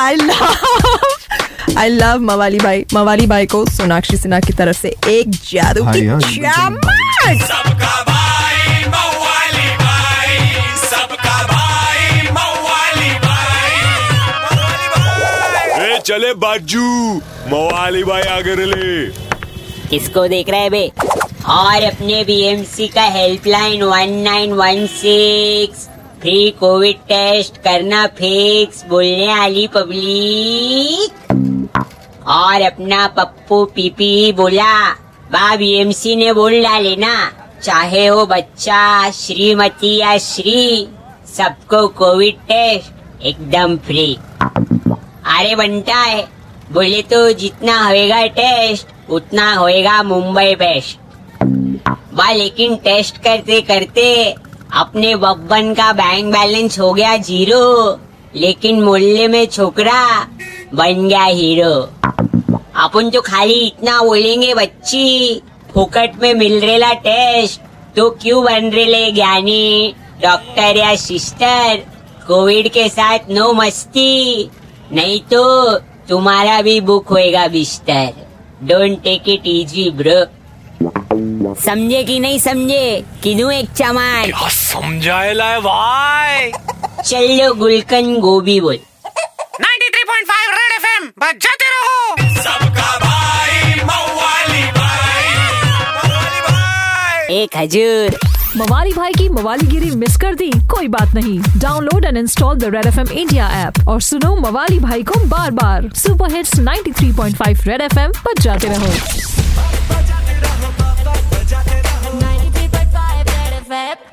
I love I love मवाली भाई मवाली भाई को सोनाक्षी सिन्हा की तरफ़ से एक जादू की हाँ, हाँ, चमक सबका भाई मवाली भाई सबका भाई मवाली भाई ए चले बाजू मवाली भाई आगे ले किसको देख रहे बे? और अपने बीएमसी का हेल्पलाइन 1916 फ्री कोविड टेस्ट करना फिक्स बोलने वाली पब्लिक और अपना पप्पू पीपी बोला बा बीएमसी ने बोल डाले ना, चाहे हो बच्चा, श्रीमती या श्री, सबको कोविड टेस्ट, एकदम फ्री अरे बनता है, बोले तो जितना होएगा टेस्ट, उतना होएगा मुंबई बेस्ट वाह लेकिन टेस्ट करते करते अपने बब्बन का बैंक बैलेंस हो गया ज़ीरो, लेकिन मोहल्ले में छोकरा बन गया हीरो। अपन तो खाली इतना बोलेंगे, बच्ची, फुकट में मिल रेला टेस्ट तो क्यों बन रेले ज्ञानी डॉक्टर या सिस्टर कोविड के साथ नो मस्ती, नहीं तो तुम्हारा भी बुक होएगा बिस्तर। Don't take it easy bro समझे कि नहीं समझे? किनू एक चमान क्या समझाएला है भाई? चलो गुलकन गोभी बोल। 93.5 रेड एफएम बजाते रहो। सबका भाई मवाली भाई। मवाली भाई। एक हजूर। मवाली भाई की मवालीगिरी मिस कर दी कोई बात नहीं। Download and install the red F M India app और सुनो मवाली भाई को बार बार super hits 93.5 red F M पर जाते रहो।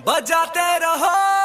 बजाते रहो।